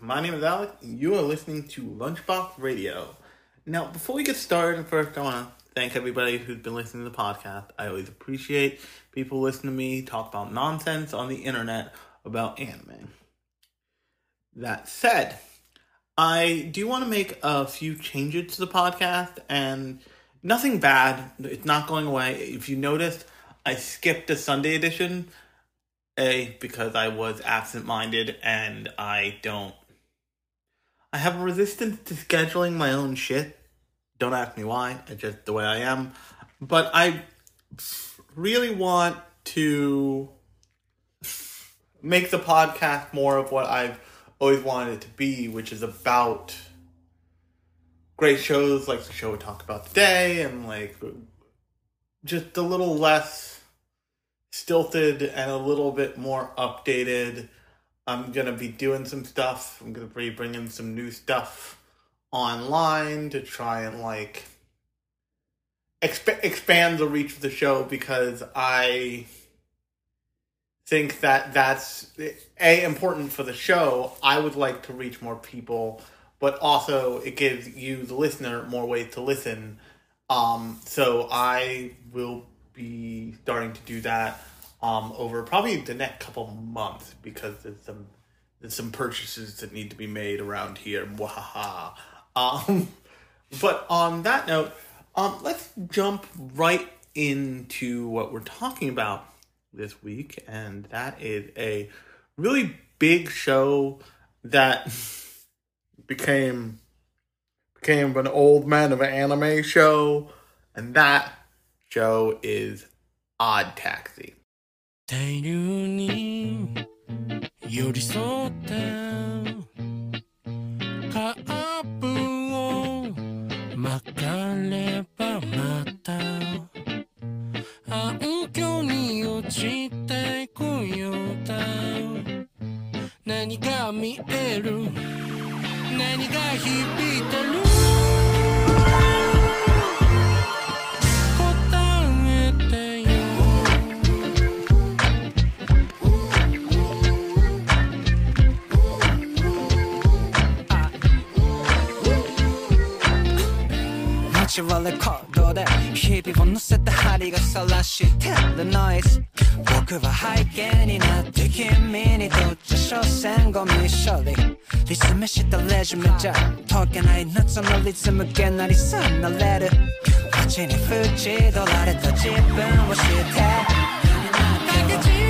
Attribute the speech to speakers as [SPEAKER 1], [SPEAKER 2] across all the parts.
[SPEAKER 1] My name is Alex, and you are listening to Lunchbox Radio. Now, before we get started, first I want to thank everybody who's been listening to the podcast. I always appreciate people listening to me talk about nonsense on the internet about anime. That said, I do want to make a few changes to the podcast, and nothing bad. It's not going away. If you noticed, I skipped the Sunday edition a, because I was absent minded and I don't. I have a resistance to scheduling my own shit. Don't ask me why, it's just the way I am. But I really want to make the podcast more of what I've always wanted it to be, which is about great shows like the show we talked about today and like just a little less stilted and a little bit more updated. I'm gonna be doing some stuff. I'm gonna be bringing some new stuff online to try and like exp- expand the reach of the show because I think that that's a important for the show. I would like to reach more people, but also it gives you the listener more ways to listen. Um, so I will be starting to do that um, over probably the next couple months because there's some there's some purchases that need to be made around here. Um, but on that note, um, let's jump right into what we're talking about this week, and that is a really big show that became became an old man of an anime show, and that show is Odd Taxi. 大量に寄り添ったカップを巻かればまた暗渠に落ちてくようだ何が見える何が響いてる街はレコードで日々を乗せた針が晒してる。ノイズ僕は背景になって君にとっちゃ所詮ゴミ処理。リズムしたレジュメじゃ解けない夏のリズムげなりさなれる。街に縁取られた自分を知って。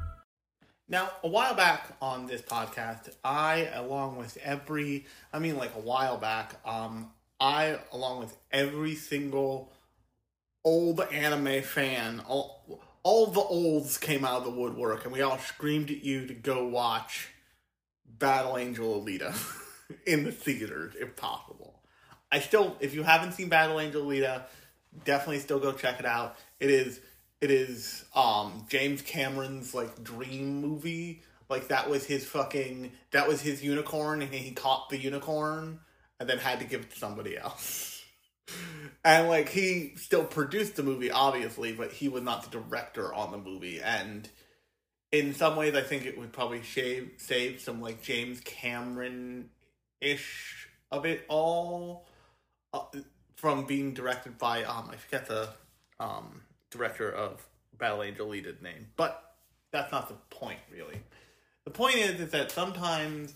[SPEAKER 1] Now, a while back on this podcast, I, along with every, I mean, like a while back, um, I, along with every single old anime fan, all, all the olds came out of the woodwork, and we all screamed at you to go watch Battle Angel Alita in the theaters, if possible. I still, if you haven't seen Battle Angel Alita, definitely still go check it out. It is it is um James Cameron's like dream movie. Like that was his fucking that was his unicorn and he caught the unicorn and then had to give it to somebody else. and like he still produced the movie obviously, but he was not the director on the movie and in some ways I think it would probably shave save some like James Cameron ish of it all. Uh, from being directed by um I forget the um director of Battle Angel Alita's name, but that's not the point really. The point is is that sometimes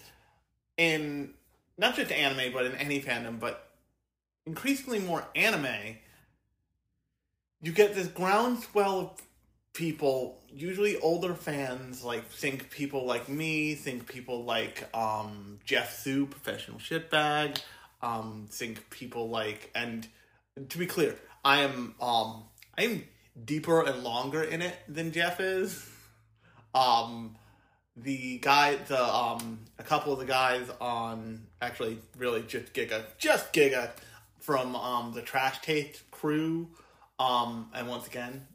[SPEAKER 1] in not just anime but in any fandom, but increasingly more anime, you get this groundswell of people, usually older fans, like think people like me, think people like um, Geoff Thew, professional shitbag, um, think people like, and to be clear, I am um, I am deeper and longer in it than Jeff is. Um, the guy, the um, a couple of the guys on actually really just Gigguk, just Gigguk from um the Trash Taste crew. Um, and once again,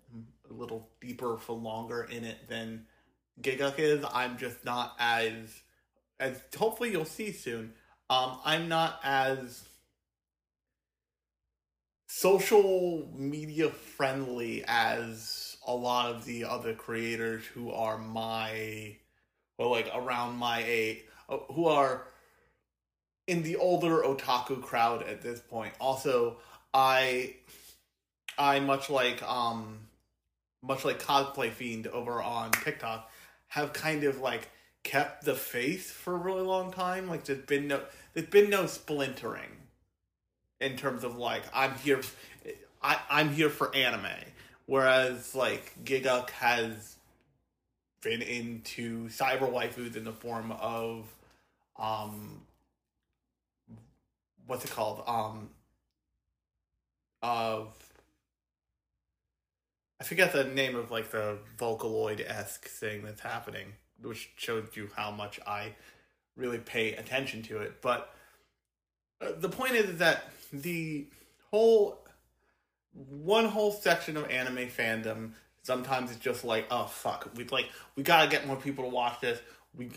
[SPEAKER 1] a little deeper for longer in it than Gigguk is. I'm just not as as hopefully you'll see soon. Um, I'm not as social media friendly as a lot of the other creators who are my well like around my age uh, who are in the older otaku crowd at this point. Also i i much like um much like cosplay fiend over on tiktok have kind of like kept the faith for a really long time. Like there's been no there's been no splintering in terms of like I'm here I, I'm here for anime. Whereas like Gigguk has been into cyber waifus in the form of um what's it called? Um of I forget the name of like the Vocaloid esque thing that's happening, which shows you how much I really pay attention to it. But the point is that the whole one whole section of anime fandom sometimes it's just like oh fuck. We like we gotta get more people to watch this. We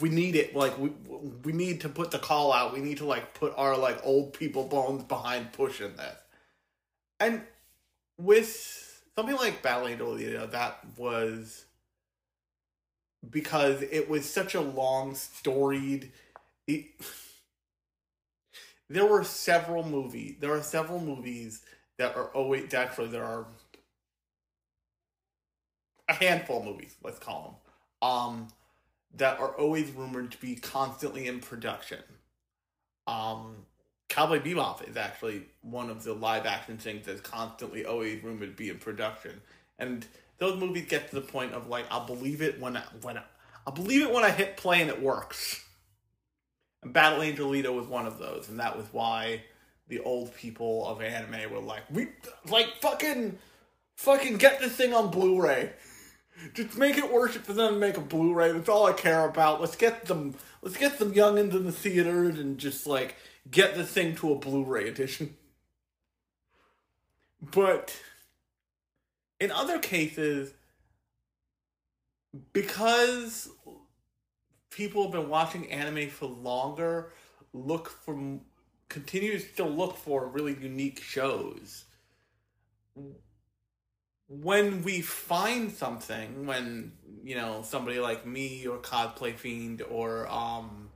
[SPEAKER 1] we need it. Like we we need to put the call out. We need to like put our like old people bones behind pushing this. And with something like Battle Angel that was because it was such a long storied it, there were several movies. There are several movies that are always actually there are a handful of movies. Let's call them um, that are always rumored to be constantly in production. Um, Cowboy Bebop is actually one of the live action things that's constantly always rumored to be in production, and those movies get to the point of like I'll believe it when I, when I, I'll believe it when I hit play and it works. And Battle Angel Alita was one of those, and that was why the old people of anime were like, we like fucking fucking get this thing on Blu-ray. Just make it for them to make a Blu-ray. That's all I care about. Let's get them let's get some youngins in the theaters and just like get the thing to a Blu-ray edition. But in other cases, because people have been watching anime for longer, look for continue to look for really unique shows. When we find something, when you know somebody like me or Cosplay Fiend or um,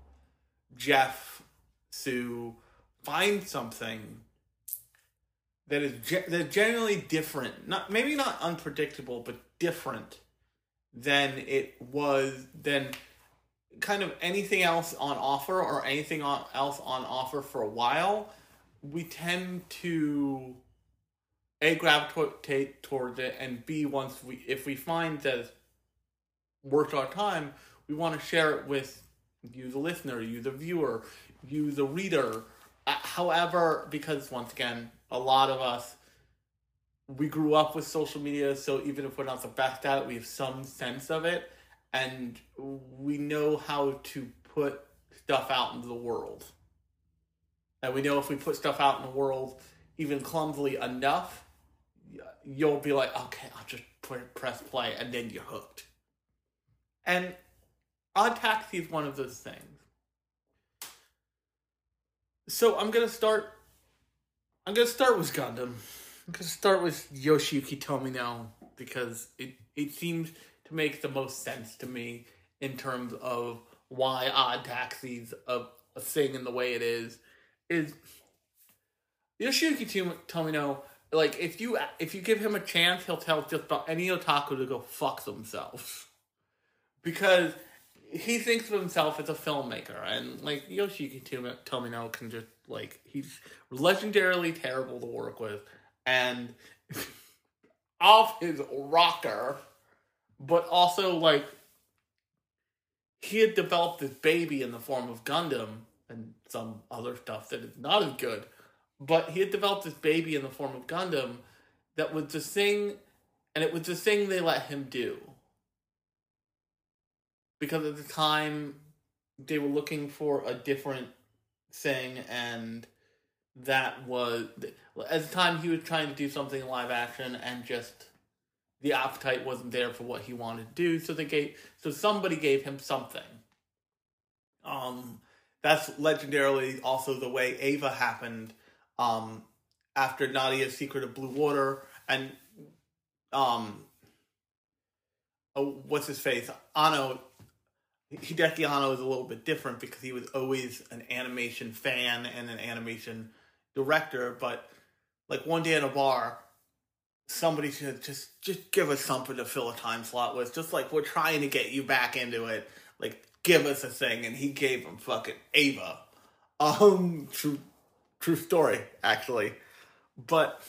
[SPEAKER 1] Geoff Thew find something that is ge- that generally different, not maybe not unpredictable, but different than it was than kind of anything else on offer or anything on, else on offer for a while, we tend to a gravitate towards it, and b once we if we find that worth our time, we want to share it with you, the listener, you, the viewer, you, the reader. Uh, however, because once again, a lot of us we grew up with social media, so even if we're not the best at it, we have some sense of it and we know how to put stuff out into the world. And we know if we put stuff out in the world even clumsily enough, you'll be like, okay, I'll just press play, and then you're hooked. And Odd Taxi is one of those things. So I'm gonna start. I'm gonna start with Gundam. I'm gonna start with Yoshiyuki Tomino because it it seems to make the most sense to me in terms of why Odd Taxi's a, a thing in the way it is. Is Yoshiyuki Tomino, like if you if you give him a chance, he'll tell just about any otaku to go fuck themselves, because he thinks of himself as a filmmaker, and like Yoshiyuki Tomino can just like he's legendarily terrible to work with, and off his rocker, but also like he had developed this baby in the form of Gundam and some other stuff that is not as good. But he had developed this baby in the form of Gundam that was the thing, and it was the thing they let him do. Because at the time, they were looking for a different thing, and that was. At the time, he was trying to do something live action, and just the appetite wasn't there for what he wanted to do, so they gave so somebody gave him something. Um that's legendarily also the way Eva happened um after Nadia's Secret of Blue Water and um oh, what's his face? Anno Hideaki Anno is a little bit different because he was always an animation fan and an animation director, but like one day in a bar, somebody should just just give us something to fill a time slot with. Just like we're trying to get you back into it. Like give us a thing, and he gave him fucking Eva. Um, true, true story actually, but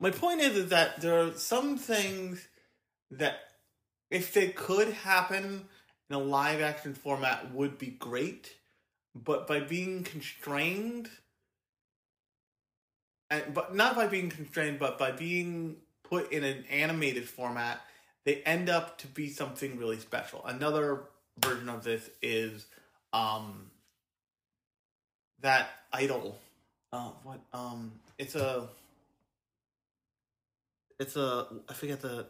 [SPEAKER 1] my point is is that there are some things that if they could happen in a live action format would be great, but by being constrained and, but not by being constrained, but by being put in an animated format, they end up to be something really special. Another version of this is um that idol. Uh, what um it's a it's a I forget the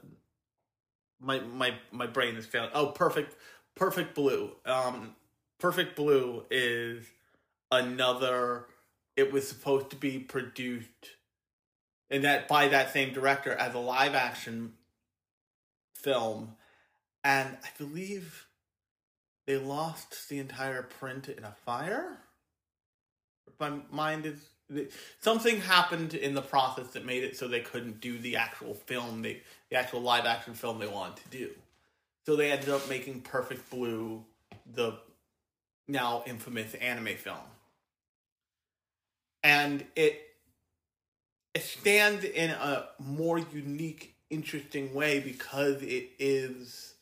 [SPEAKER 1] my my my brain is failing. Oh, perfect perfect blue. Um perfect blue is another it was supposed to be produced and that by that same director as a live action film. And i believe they lost the entire print in a fire? My mind is something happened in the process that made it so they couldn't do the actual film they the actual live action film they wanted to do. So they ended up making perfect blue the now infamous anime film and it it stands in a more unique, interesting way because it is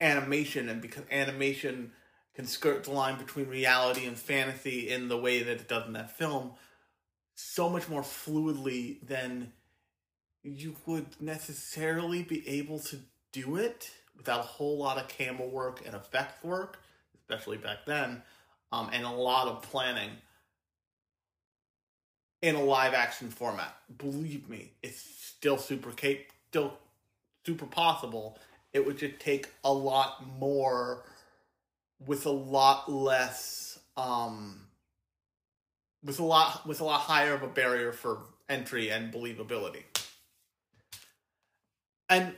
[SPEAKER 1] animation, and because animation can skirt the line between reality and fantasy in the way that it does in that film, so much more fluidly than you would necessarily be able to do it without a whole lot of camera work and effect work, especially back then, um, and a lot of planning in a live action format. Believe me, it's still super cap- still super possible. It would just take a lot more with a lot less um with a lot with a lot higher of a barrier for entry and believability. And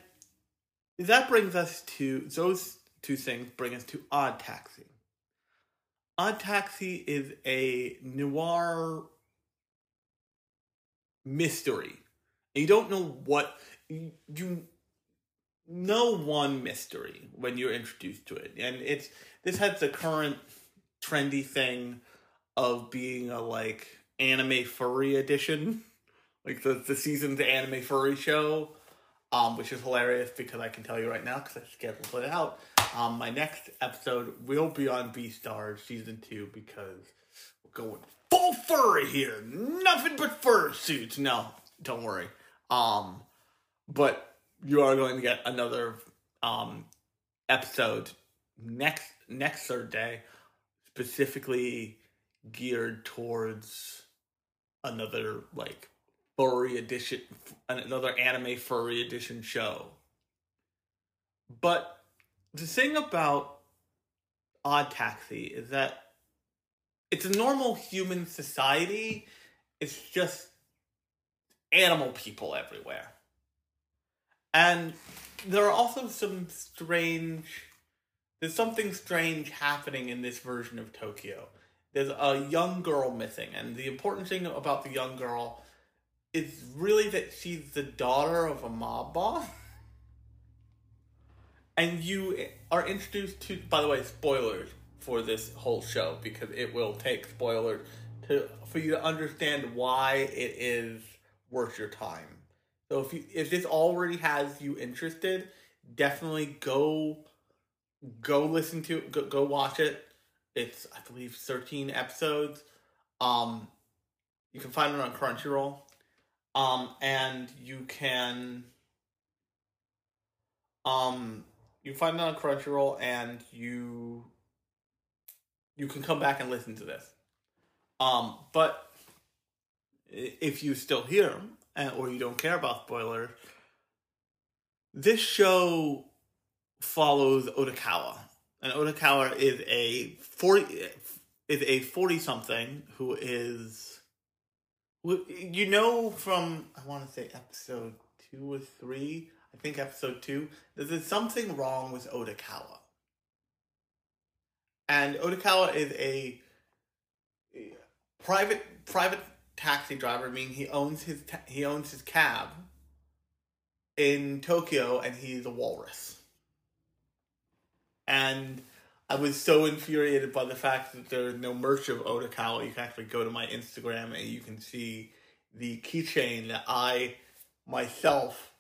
[SPEAKER 1] that brings us to those two things bring us to Odd Taxi. Odd Taxi is a noir mystery. And you don't know what you know one mystery when you're introduced to it. And it's this has the current trendy thing of being a like anime furry edition. Like the the season's anime furry show. Um, which is hilarious because I can tell you right now because I scheduled it out. Um, my next episode will be on Beastars season two because we're going full furry here. Nothing but fur suits. No, don't worry. Um, but you are going to get another um episode next next Thursday, specifically geared towards another like furry edition, another anime furry edition show. But the thing about Odd Taxi is that it's a normal human society. It's just animal people everywhere. And there are also some strange there's something strange happening in this version of Tokyo. there's a young girl missing, and the important thing about the young girl is really that she's the daughter of a mob boss. And you are introduced to, by the way, spoilers for this whole show because it will take spoilers to for you to understand why it is worth your time. So if you if this already has you interested, definitely go go listen to go, go watch it. It's I believe 13 episodes. Um you can find it on Crunchyroll. Um and you can um you find it on Crunchyroll and you you can come back and listen to this. Um but if you still hear or you don't care about spoilers, this show follows Odokawa, and Odokawa is a forty is a forty something who is you know from I want to say episode two or three. I think episode two. There's something wrong with Odokawa, and Odokawa is a private private taxi driver, meaning he owns his ta- he owns his cab in Tokyo, and he's a walrus. And I was so infuriated by the fact that there's no merch of Odokawa. You can actually go to my Instagram and you can see the keychain that I myself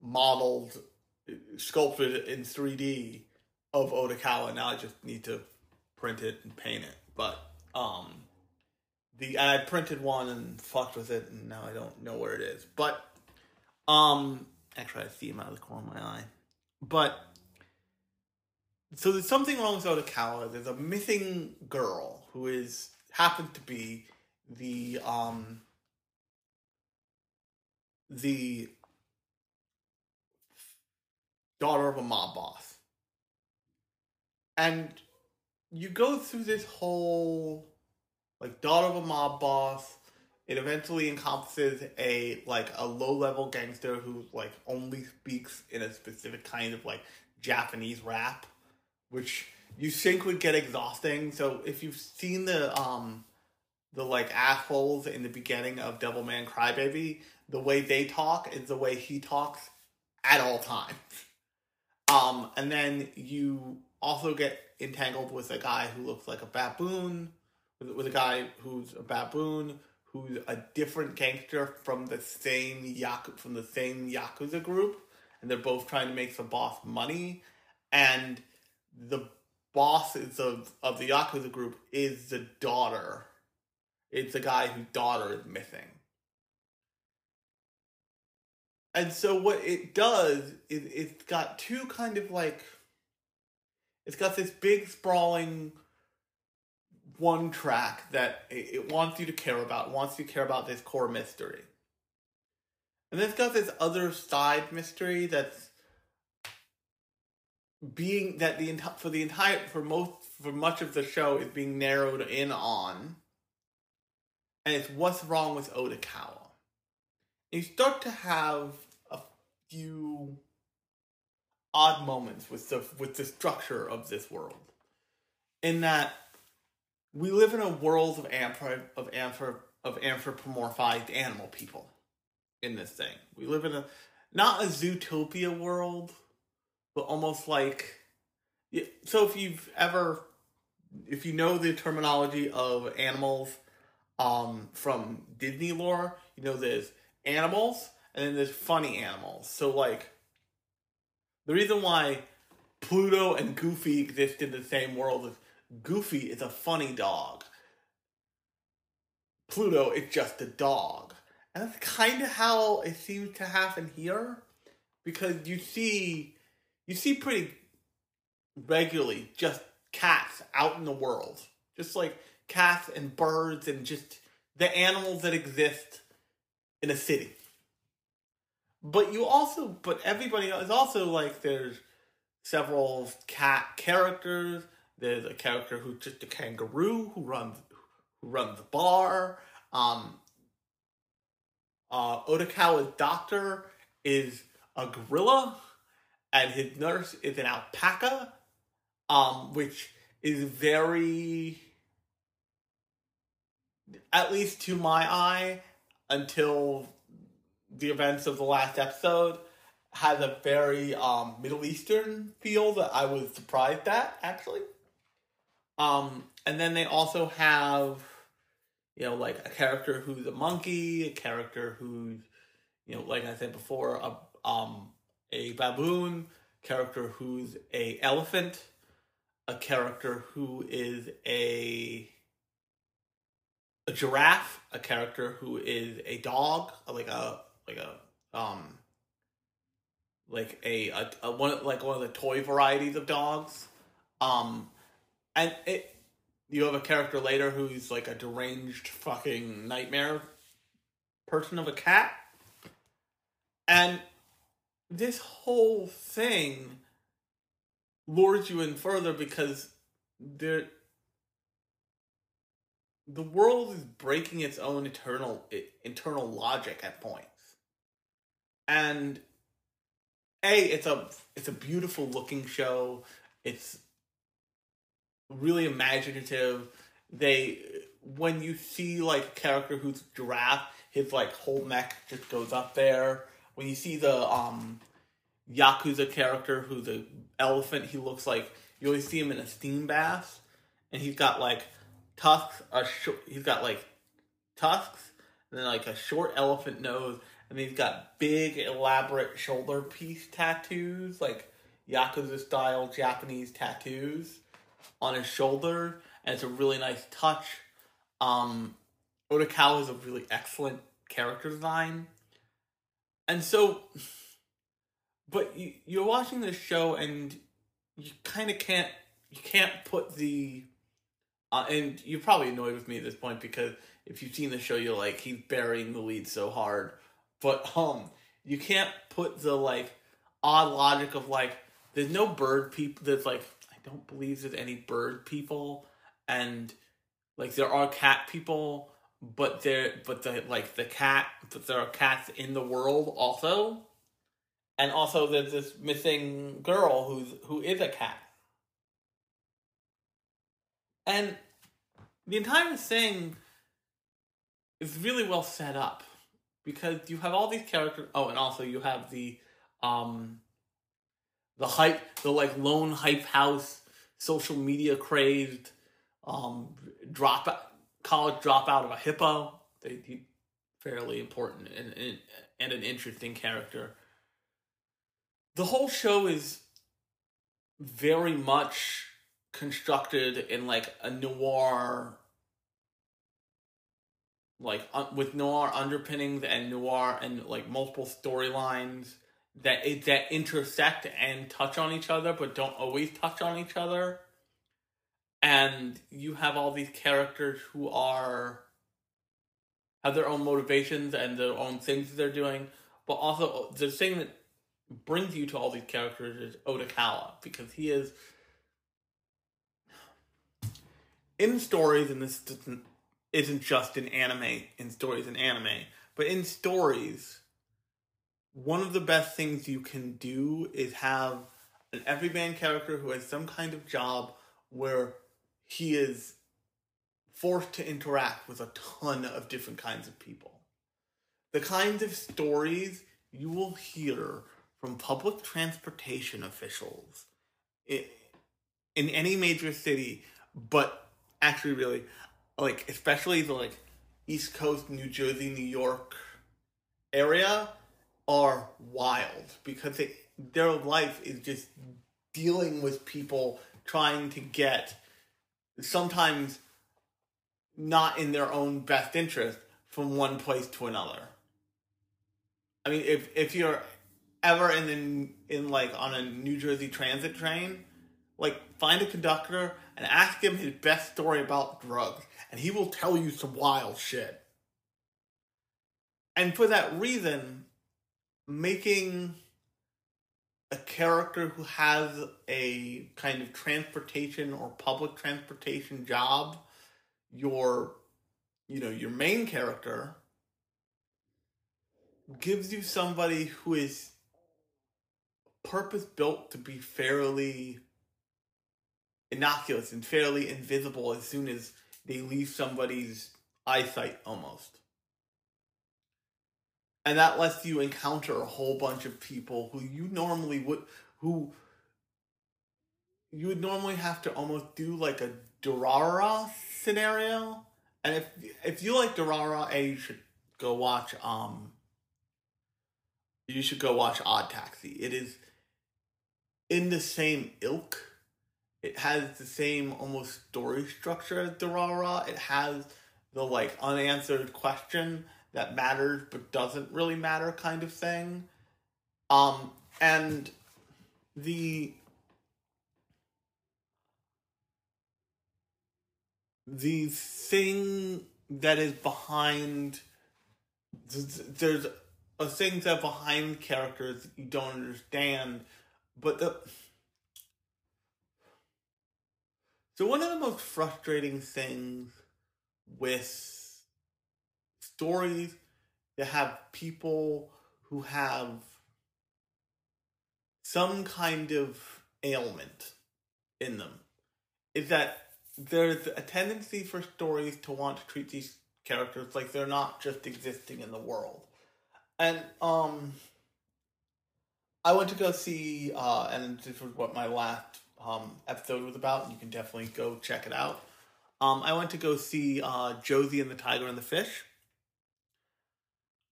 [SPEAKER 1] modeled, sculpted in 3D of Odokawa. Now I just need to print it and paint it. But um, the I printed one and fucked with it, and now I don't know where it is. But um, actually, I see him out of the corner of my eye. But so there's something wrong with Odokawa. There's a missing girl who is happened to be the um the daughter of a mob boss. And you go through this whole like daughter of a mob boss. It eventually encompasses a like a low level gangster who like only speaks in a specific kind of like Japanese rap which you think would get exhausting. So if you've seen the um the like assholes in the beginning of devil Devilman Crybaby, the way they talk is the way he talks at all times. Um, and then you also get entangled with a guy who looks like a baboon, with, with a guy who's a baboon, who's a different gangster from the same yaku from the same yakuza group, and they're both trying to make the boss money, and the boss is of, of the Yakuza group is the daughter. It's the guy whose daughter is missing. And so what it does is it's got two kind of like it's got this big sprawling one track that it, wants you to care about, wants you to care about this core mystery. And then it's got this other side mystery that's being that the entire for the entire for most for much of the show is being narrowed in on and it's what's wrong with Odokawa. And you start to have a few odd moments with the with the structure of this world. In that we live in a world of anthrop of anthrop of anthropomorphized animal people in this thing. We live in a not a zootopia world but almost like so if you've ever if you know the terminology of animals um, from Disney lore, you know there's animals and then there's funny animals. So like the reason why Pluto and Goofy exist in the same world is Goofy is a funny dog. Pluto is just a dog. And that's kind of how it seems to happen here because you see you see pretty regularly just cats out in the world. Just like cats and birds and just the animals that exist in a city. But you also, but everybody is also like there's several cat characters. There's a character who's just a kangaroo who runs who runs the bar. Um, uh, Odokawa's doctor is a gorilla and his nurse is an alpaca, um, which is very at least to my eye, until the events of the last episode, has a very um, Middle Eastern feel that I was surprised at actually. Um, and then they also have, you know, like a character who's a monkey, a character who's, you know, like I said before, a um a baboon, character who's a elephant, a character who is a a giraffe, a character who is a dog, like a like a um like a, a, a one like one of the toy varieties of dogs. Um and it you have a character later who's like a deranged fucking nightmare person of a cat. And this whole thing lures you in further because there the world is breaking its own internal internal logic at points. And a it's a it's a beautiful looking show. It's really imaginative. They when you see like a character who's giraffe, his like whole neck just goes up there. When you see the um Yakuza character who's a elephant, he looks like you always see him in a steam bath, and he's got like tusks. A short, he's got like tusks, and then like a short elephant nose, and he's got big elaborate shoulder piece tattoos, like Yakuza style Japanese tattoos on his shoulder, and it's a really nice touch. Um, Odokawa is a really excellent character design, and so, but you, you're watching this show and you kind of can't you can't put the uh, and you're probably annoyed with me at this point because if you've seen the show, you're like he's burying the lead so hard, but um, you can't put the like odd logic of like there's no bird people. There's like I don't believe there's any bird people, and like there are cat people, but there but the like the cat but there are cats in the world also, and also there's this missing girl who's who is a cat. And the entire thing is really well set up because you have all these characters. Oh, and also you have the um the hype, the like lone hype house, social media crazed, um drop college dropout of a hippo. They he, fairly important and, and and an interesting character. The whole show is very much constructed in like a noir like uh, with noir underpinnings and noir and like multiple storylines that it, that intersect and touch on each other but don't always touch on each other. And you have all these characters who are have their own motivations and their own things that they're doing. But also the thing that brings you to all these characters is Odokawa because he is in stories, and this doesn't, isn't just in anime, in stories in anime, but in stories, one of the best things you can do is have an everyman character who has some kind of job where he is forced to interact with a ton of different kinds of people. The kinds of stories you will hear from public transportation officials in, any major city, but actually really like especially the like East Coast, New Jersey, New York area are wild because they, their life is just dealing with people trying to get sometimes not in their own best interest from one place to another. I mean, if if you're ever in the, in like on a New Jersey transit train, like find a conductor and ask him his best story about drugs, and he will tell you some wild shit. And for that reason, making a character who has a kind of transportation or public transportation job your you know your main character gives you somebody who is purpose built to be fairly innocuous and fairly invisible as soon as they leave somebody's eyesight almost. And that lets you encounter a whole bunch of people who you normally would who you would normally have to almost do like a Durarara scenario. And if if you like Durarara, A, you should go watch um you should go watch Odd Taxi. It is in the same ilk. It has the same almost story structure as Durarara. It has the like unanswered question that matters but doesn't really matter kind of thing. Um and the the thing that is behind there's a thing that behind characters you don't understand but the so one of the most frustrating things with stories that have people who have some kind of ailment in them is that there's a tendency for stories to want to treat these characters like they're not just existing in the world. And um I went to go see uh and this was what my last um episode was about. And you can definitely go check it out. Um I went to go see uh Josee and the Tiger and the Fish.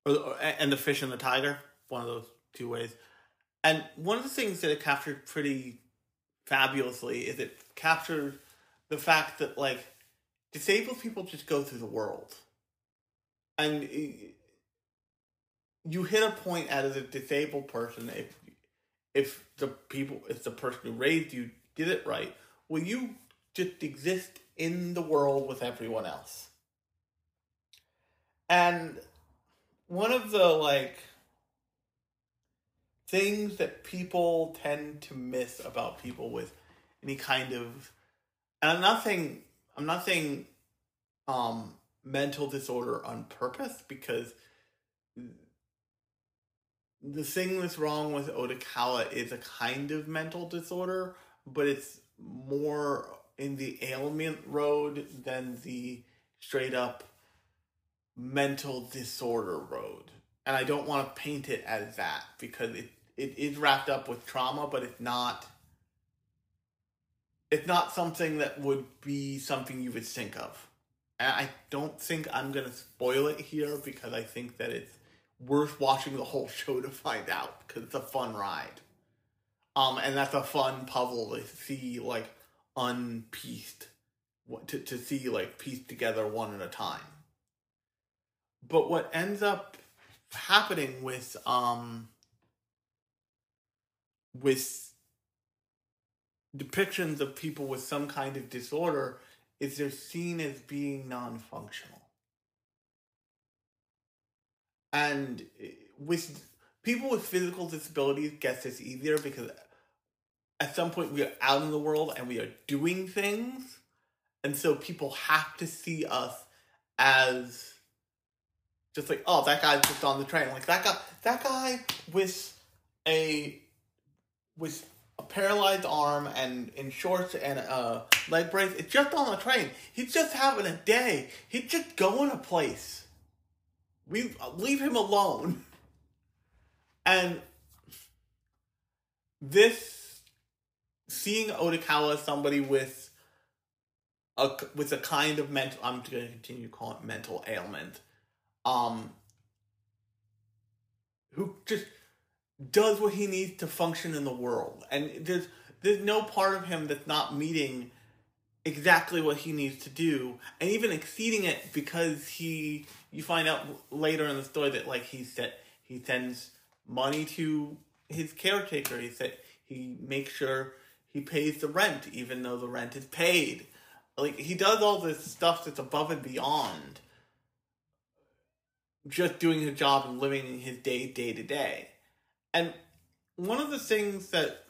[SPEAKER 1] Or, or and the Fish and the Tiger, one of those two ways. And one of the things that it captured pretty fabulously is it captured the fact that like disabled people just go through the world and you hit a point as a disabled person if if the people if the person who raised you did it right will you just exist in the world with everyone else? And one of the like things that people tend to miss about people with any kind of and I'm not saying I'm not saying um mental disorder on purpose because the thing that's wrong with Odokawa is a kind of mental disorder, but it's more in the ailment road than the straight up mental disorder road. And I don't want to paint it as that because it, it is wrapped up with trauma, but it's not it's not something that would be something you would think of. And I don't think I'm gonna spoil it here because I think that it's worth watching the whole show to find out because it's a fun ride. Um, and that's a fun puzzle to see like unpieced, to to see like pieced together one at a time. But what ends up happening with um with depictions of people with some kind of disorder is they're seen as being non-functional and eh, with people with physical disabilities gets this easier because at some point we are out in the world and we are doing things and so people have to see us as just like oh that guy's just on the train like that guy that guy with a with a paralyzed arm and in shorts and a leg brace. It's just on the train. He's just having a day. He's just going a place. We leave him alone. And this seeing Odokawa as somebody with a with a kind of mental I'm going to continue to call it mental ailment um who just does what he needs to function in the world. And there's there's no part of him that's not meeting exactly what he needs to do and even exceeding it because he you find out later in the story that like he said he sends money to his caretaker. He said he makes sure he pays the rent even though the rent is paid. Like he does all this stuff that's above and beyond just doing his job and living his day day to day. And one of the things that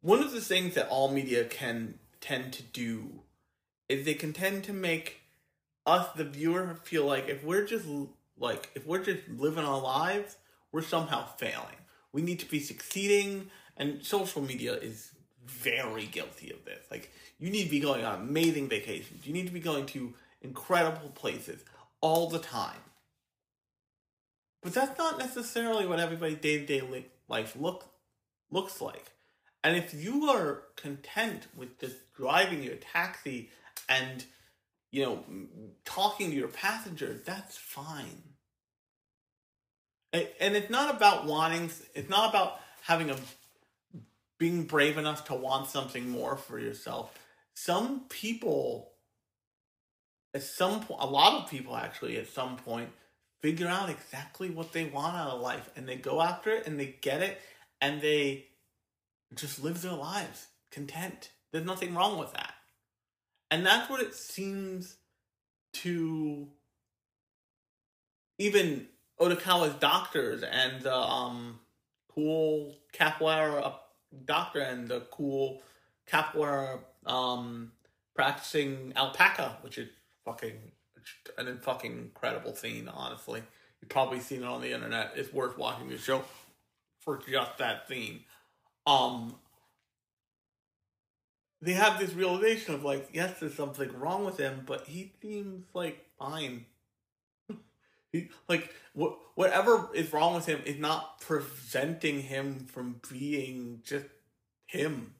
[SPEAKER 1] one of the things that all media can tend to do is they can tend to make us the viewer feel like if we're just like if we're just living our lives, we're somehow failing. We need to be succeeding and social media is very guilty of this. Like you need to be going on amazing vacations. You need to be going to incredible places all the time. But that's not necessarily what everybody's day to day life look, looks like. And if you are content with just driving your taxi and, you know, talking to your passenger, that's fine. And it's not about wanting, it's not about having a, being brave enough to want something more for yourself. Some people, at some point, a lot of people actually, at some point, figure out exactly what they want out of life and they go after it and they get it and they just live their lives content. There's nothing wrong with that. And that's what it seems to even Odokawa's doctors and the um, cool capoeira doctor and the cool capoeira um, practicing alpaca, which is fucking an fucking incredible scene. Honestly, you've probably seen it on the internet. It's worth watching the show for just that scene um they have this realization of like, yes, there's something wrong with him, but he seems like fine. he like what whatever is wrong with him is not preventing him from being just him.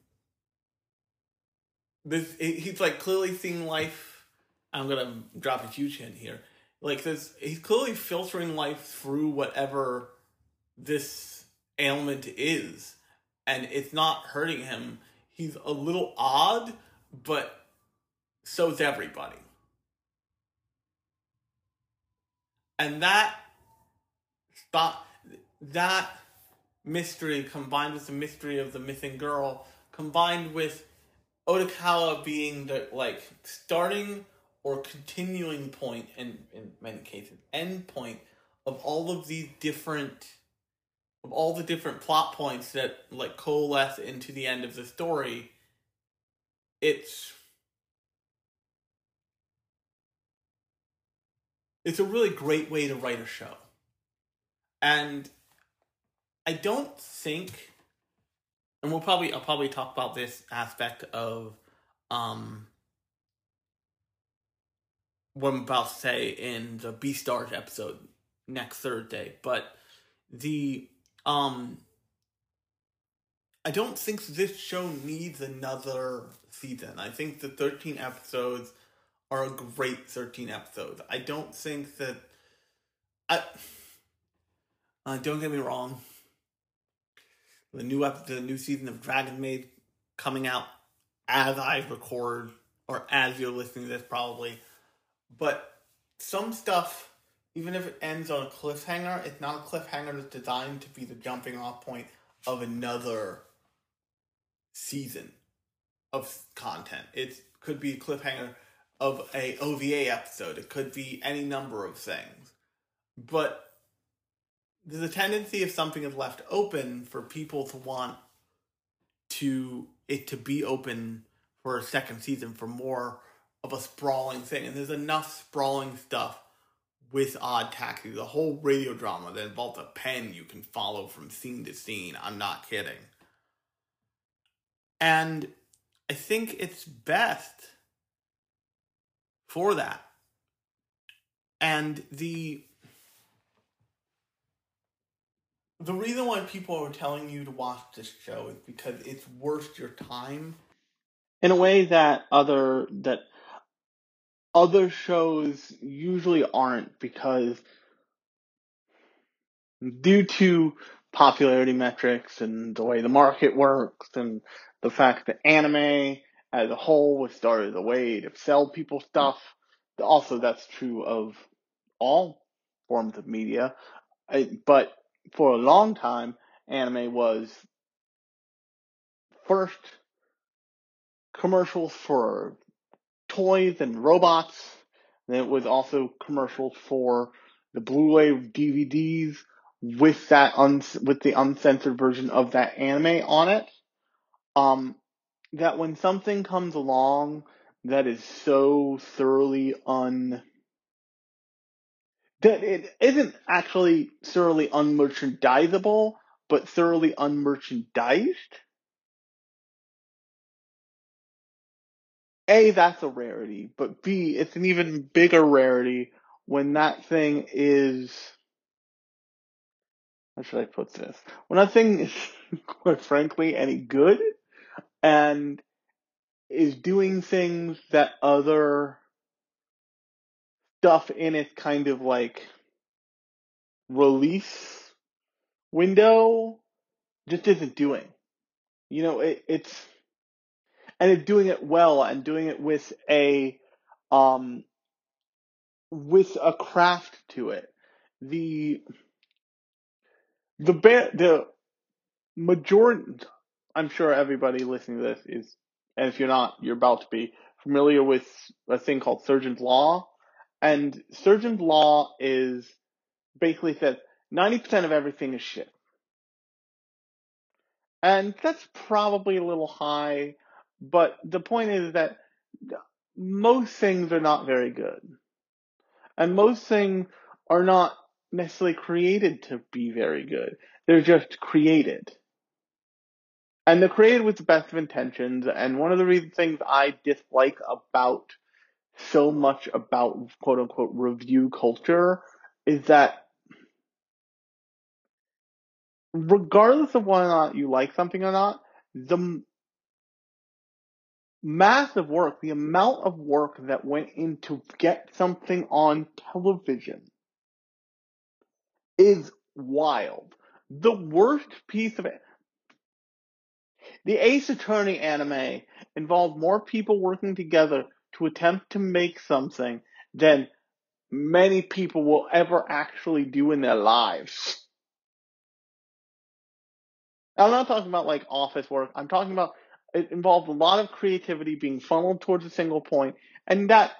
[SPEAKER 1] This he's like clearly seeing life. I'm gonna drop a huge hint here. Like this, he's clearly filtering life through whatever this ailment is and it's not hurting him. He's a little odd, but so's everybody. And that spot that mystery combined with the mystery of the missing girl, combined with Odokawa being the like starting or continuing point and in many cases end point of all of these different all the different plot points that like coalesce into the end of the story, it's it's a really great way to write a show. And I don't think and we'll probably I'll probably talk about this aspect of um what I'm about to say in the Beastars episode next Thursday, but the um, I don't think this show needs another season. I think the 13 episodes are a great 13 episodes. I don't think that I uh, don't get me wrong. The new episode, the new season of Dragon Maid coming out as I record or as you're listening to this probably. But some stuff even if it ends on a cliffhanger, it's not a cliffhanger that's designed to be the jumping off point of another season of content. It could be a cliffhanger of a OVA episode. It could be any number of things. But there's a tendency if something is left open for people to want to it to be open for a second season for more of a sprawling thing. And there's enough sprawling stuff with Odd Taxi, the whole radio drama that involves a pen you can follow from scene to scene. I'm not kidding. And I think it's best for that. And the the reason why people are telling you to watch this show is because it's worth your time in a way that other that other shows usually aren't because due to popularity metrics and the way the market works and the fact that anime as a whole was started as a way to sell people stuff. Also, that's true of all forms of media. But for a long time, anime was first commercials for toys and robots. And it was also commercials for the Blu-ray DVDs with that uns- with the uncensored version of that anime on it. Um, that when something comes along that is so thoroughly un that it isn't actually thoroughly unmerchandisable, but thoroughly unmerchandised, A, that's a rarity, but B, it's an even bigger rarity when that thing is how should I put this? When that thing is quite frankly any good and is doing things that other stuff in its kind of like release window just isn't doing. You know, it, it's and doing it well and doing it with a um with a craft to it. The the ba- the majority I'm sure everybody listening to this is and if you're not, you're about to be familiar with a thing called Sturgeon's Law. And Sturgeon's Law is basically says 90% of everything is shit. And that's probably a little high, but the point is that most things are not very good. And most things are not necessarily created to be very good. They're just created. And they're created with the best of intentions. And one of the reasons things I dislike about so much about quote unquote review culture is that regardless of whether or not you like something or not, the massive work, the amount of work that went in to get something on television is wild. The worst piece of it, the Ace Attorney anime involved more people working together to attempt to make something than many people will ever actually do in their lives. I'm not talking about like office work. I'm talking about it involved a lot of creativity being funneled towards a single point, and that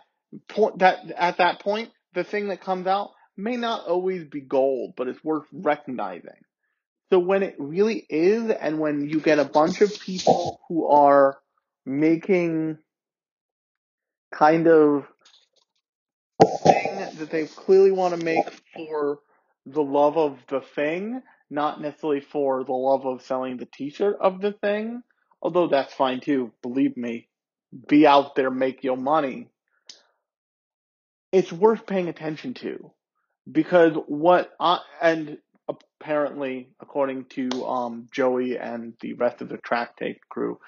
[SPEAKER 1] point that at that point, the thing that comes out may not always be gold, but it's worth recognizing. So when it really is, and when you get a bunch of people who are making kind of thing that they clearly want to make for the love of the thing, not necessarily for the love of selling the t-shirt of the thing, although that's fine too, believe me. Be out there, make your money. It's worth paying attention to because what I, and apparently, according to um, Joey and the rest of the Trash Taste crew,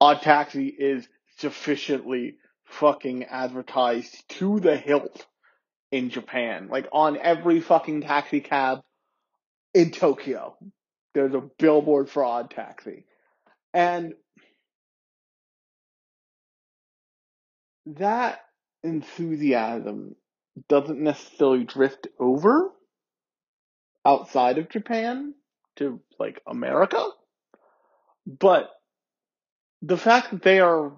[SPEAKER 1] Odd Taxi is sufficiently fucking advertised to the hilt in Japan. Like on every fucking taxi cab in Tokyo, there's a billboard for Odd Taxi. And that enthusiasm doesn't necessarily drift over outside of Japan to like America. But the fact that they are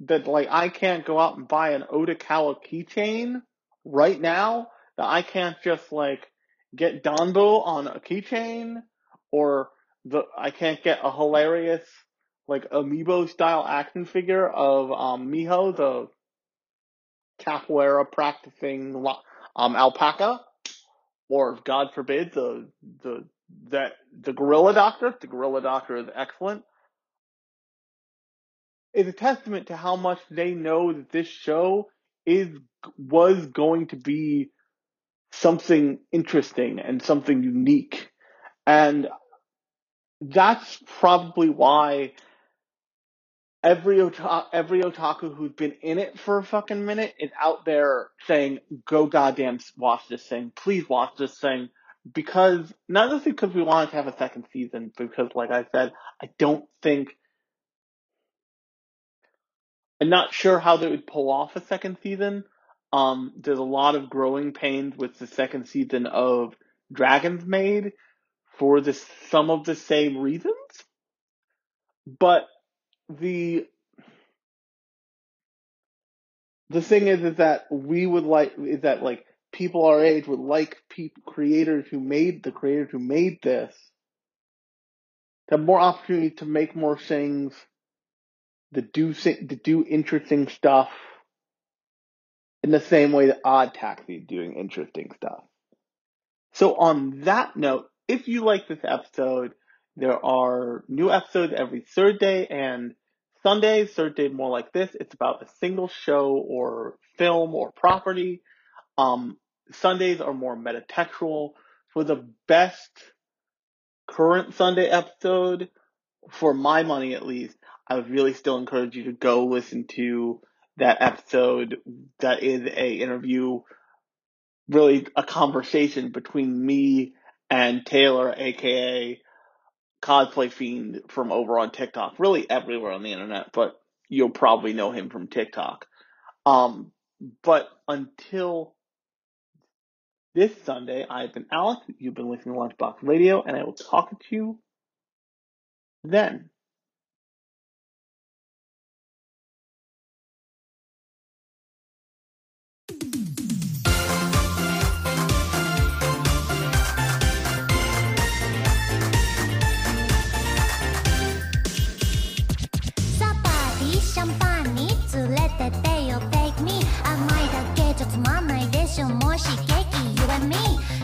[SPEAKER 1] that like I can't go out and buy an Odokawa keychain right now, that I can't just like get Donbo on a keychain or the I can't get a hilarious like amiibo style action figure of um Miho, the capoeira practicing um alpaca. Or God forbid the the that the gorilla doctor, the gorilla doctor is excellent, is a testament to how much they know that this show is was going to be something interesting and something unique. And that's probably why every otaku, every otaku who's been in it for a fucking minute is out there saying, "Go goddamn watch this thing! Please watch this thing!" Because not just because we wanted to have a second season, because like I said, I don't think I'm not sure how they would pull off a second season. Um, there's a lot of growing pains with the second season of Dragon's Maid for the some of the same reasons, but the the thing is is that we would like is that like people our age would like people creators who made the creators who made this to have more opportunity to make more things to do to do interesting stuff in the same way that Odd Taxi is doing interesting stuff. So on that note, if you like this episode, there are new episodes every third day and Sundays, Thursday more like this. It's about a single show or film or property. Um, Sundays are more metatextual. For the best current Sunday episode, for my money at least, I would really still encourage you to go listen to that episode that is a interview, really a conversation between me and Taylor, aka cosplay fiend from over on TikTok, really everywhere on the internet, but you'll probably know him from TikTok. Um, but until this Sunday, I've been Alec. You've been listening to Lunchbox Radio, and I will talk to you then.
[SPEAKER 2] ションもしケーキ You and me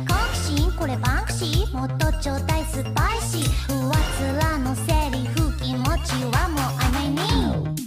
[SPEAKER 2] 好奇心？これバンクシー？もっとちょうだいスパイシー。上面のセリフ気持ちはもう I may need